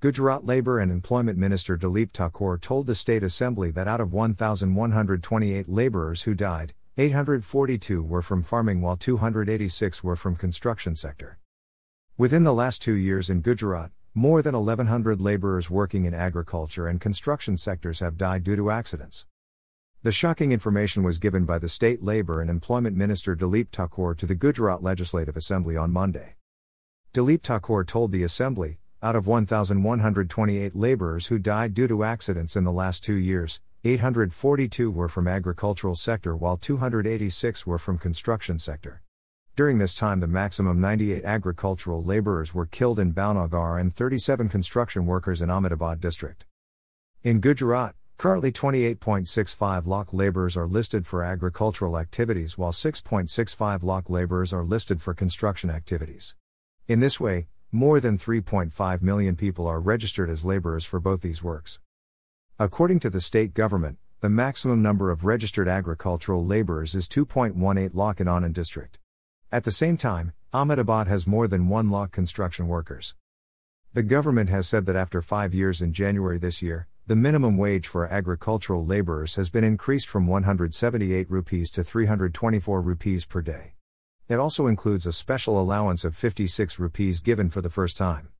Gujarat Labour and Employment Minister Dilip Thakur told the State Assembly that out of 1,128 labourers who died, 842 were from farming while 286 were from construction sector. Within the last two years in Gujarat, more than 1,100 labourers working in agriculture and construction sectors have died due to accidents. The shocking information was given by the State Labour and Employment Minister Dilip Thakur to the Gujarat Legislative Assembly on Monday. Dilip Thakur told the Assembly, out of 1,128 laborers who died due to accidents in the last two years, 842 were from agricultural sector while 286 were from construction sector. During this time the maximum 98 agricultural laborers were killed in Bhavnagar and 37 construction workers in Ahmedabad district. In Gujarat, currently 28.65 lakh laborers are listed for agricultural activities while 6.65 lakh laborers are listed for construction activities. In this way, more than 3.5 million people are registered as laborers for both these works. According to the state government, the maximum number of registered agricultural laborers is 2.18 lakh in Anand district. At the same time, Ahmedabad has more than 1 lakh construction workers. The government has said that after five years in January this year, the minimum wage for agricultural laborers has been increased from 178 rupees to 324 rupees per day. It also includes a special allowance of 56 rupees given for the first time.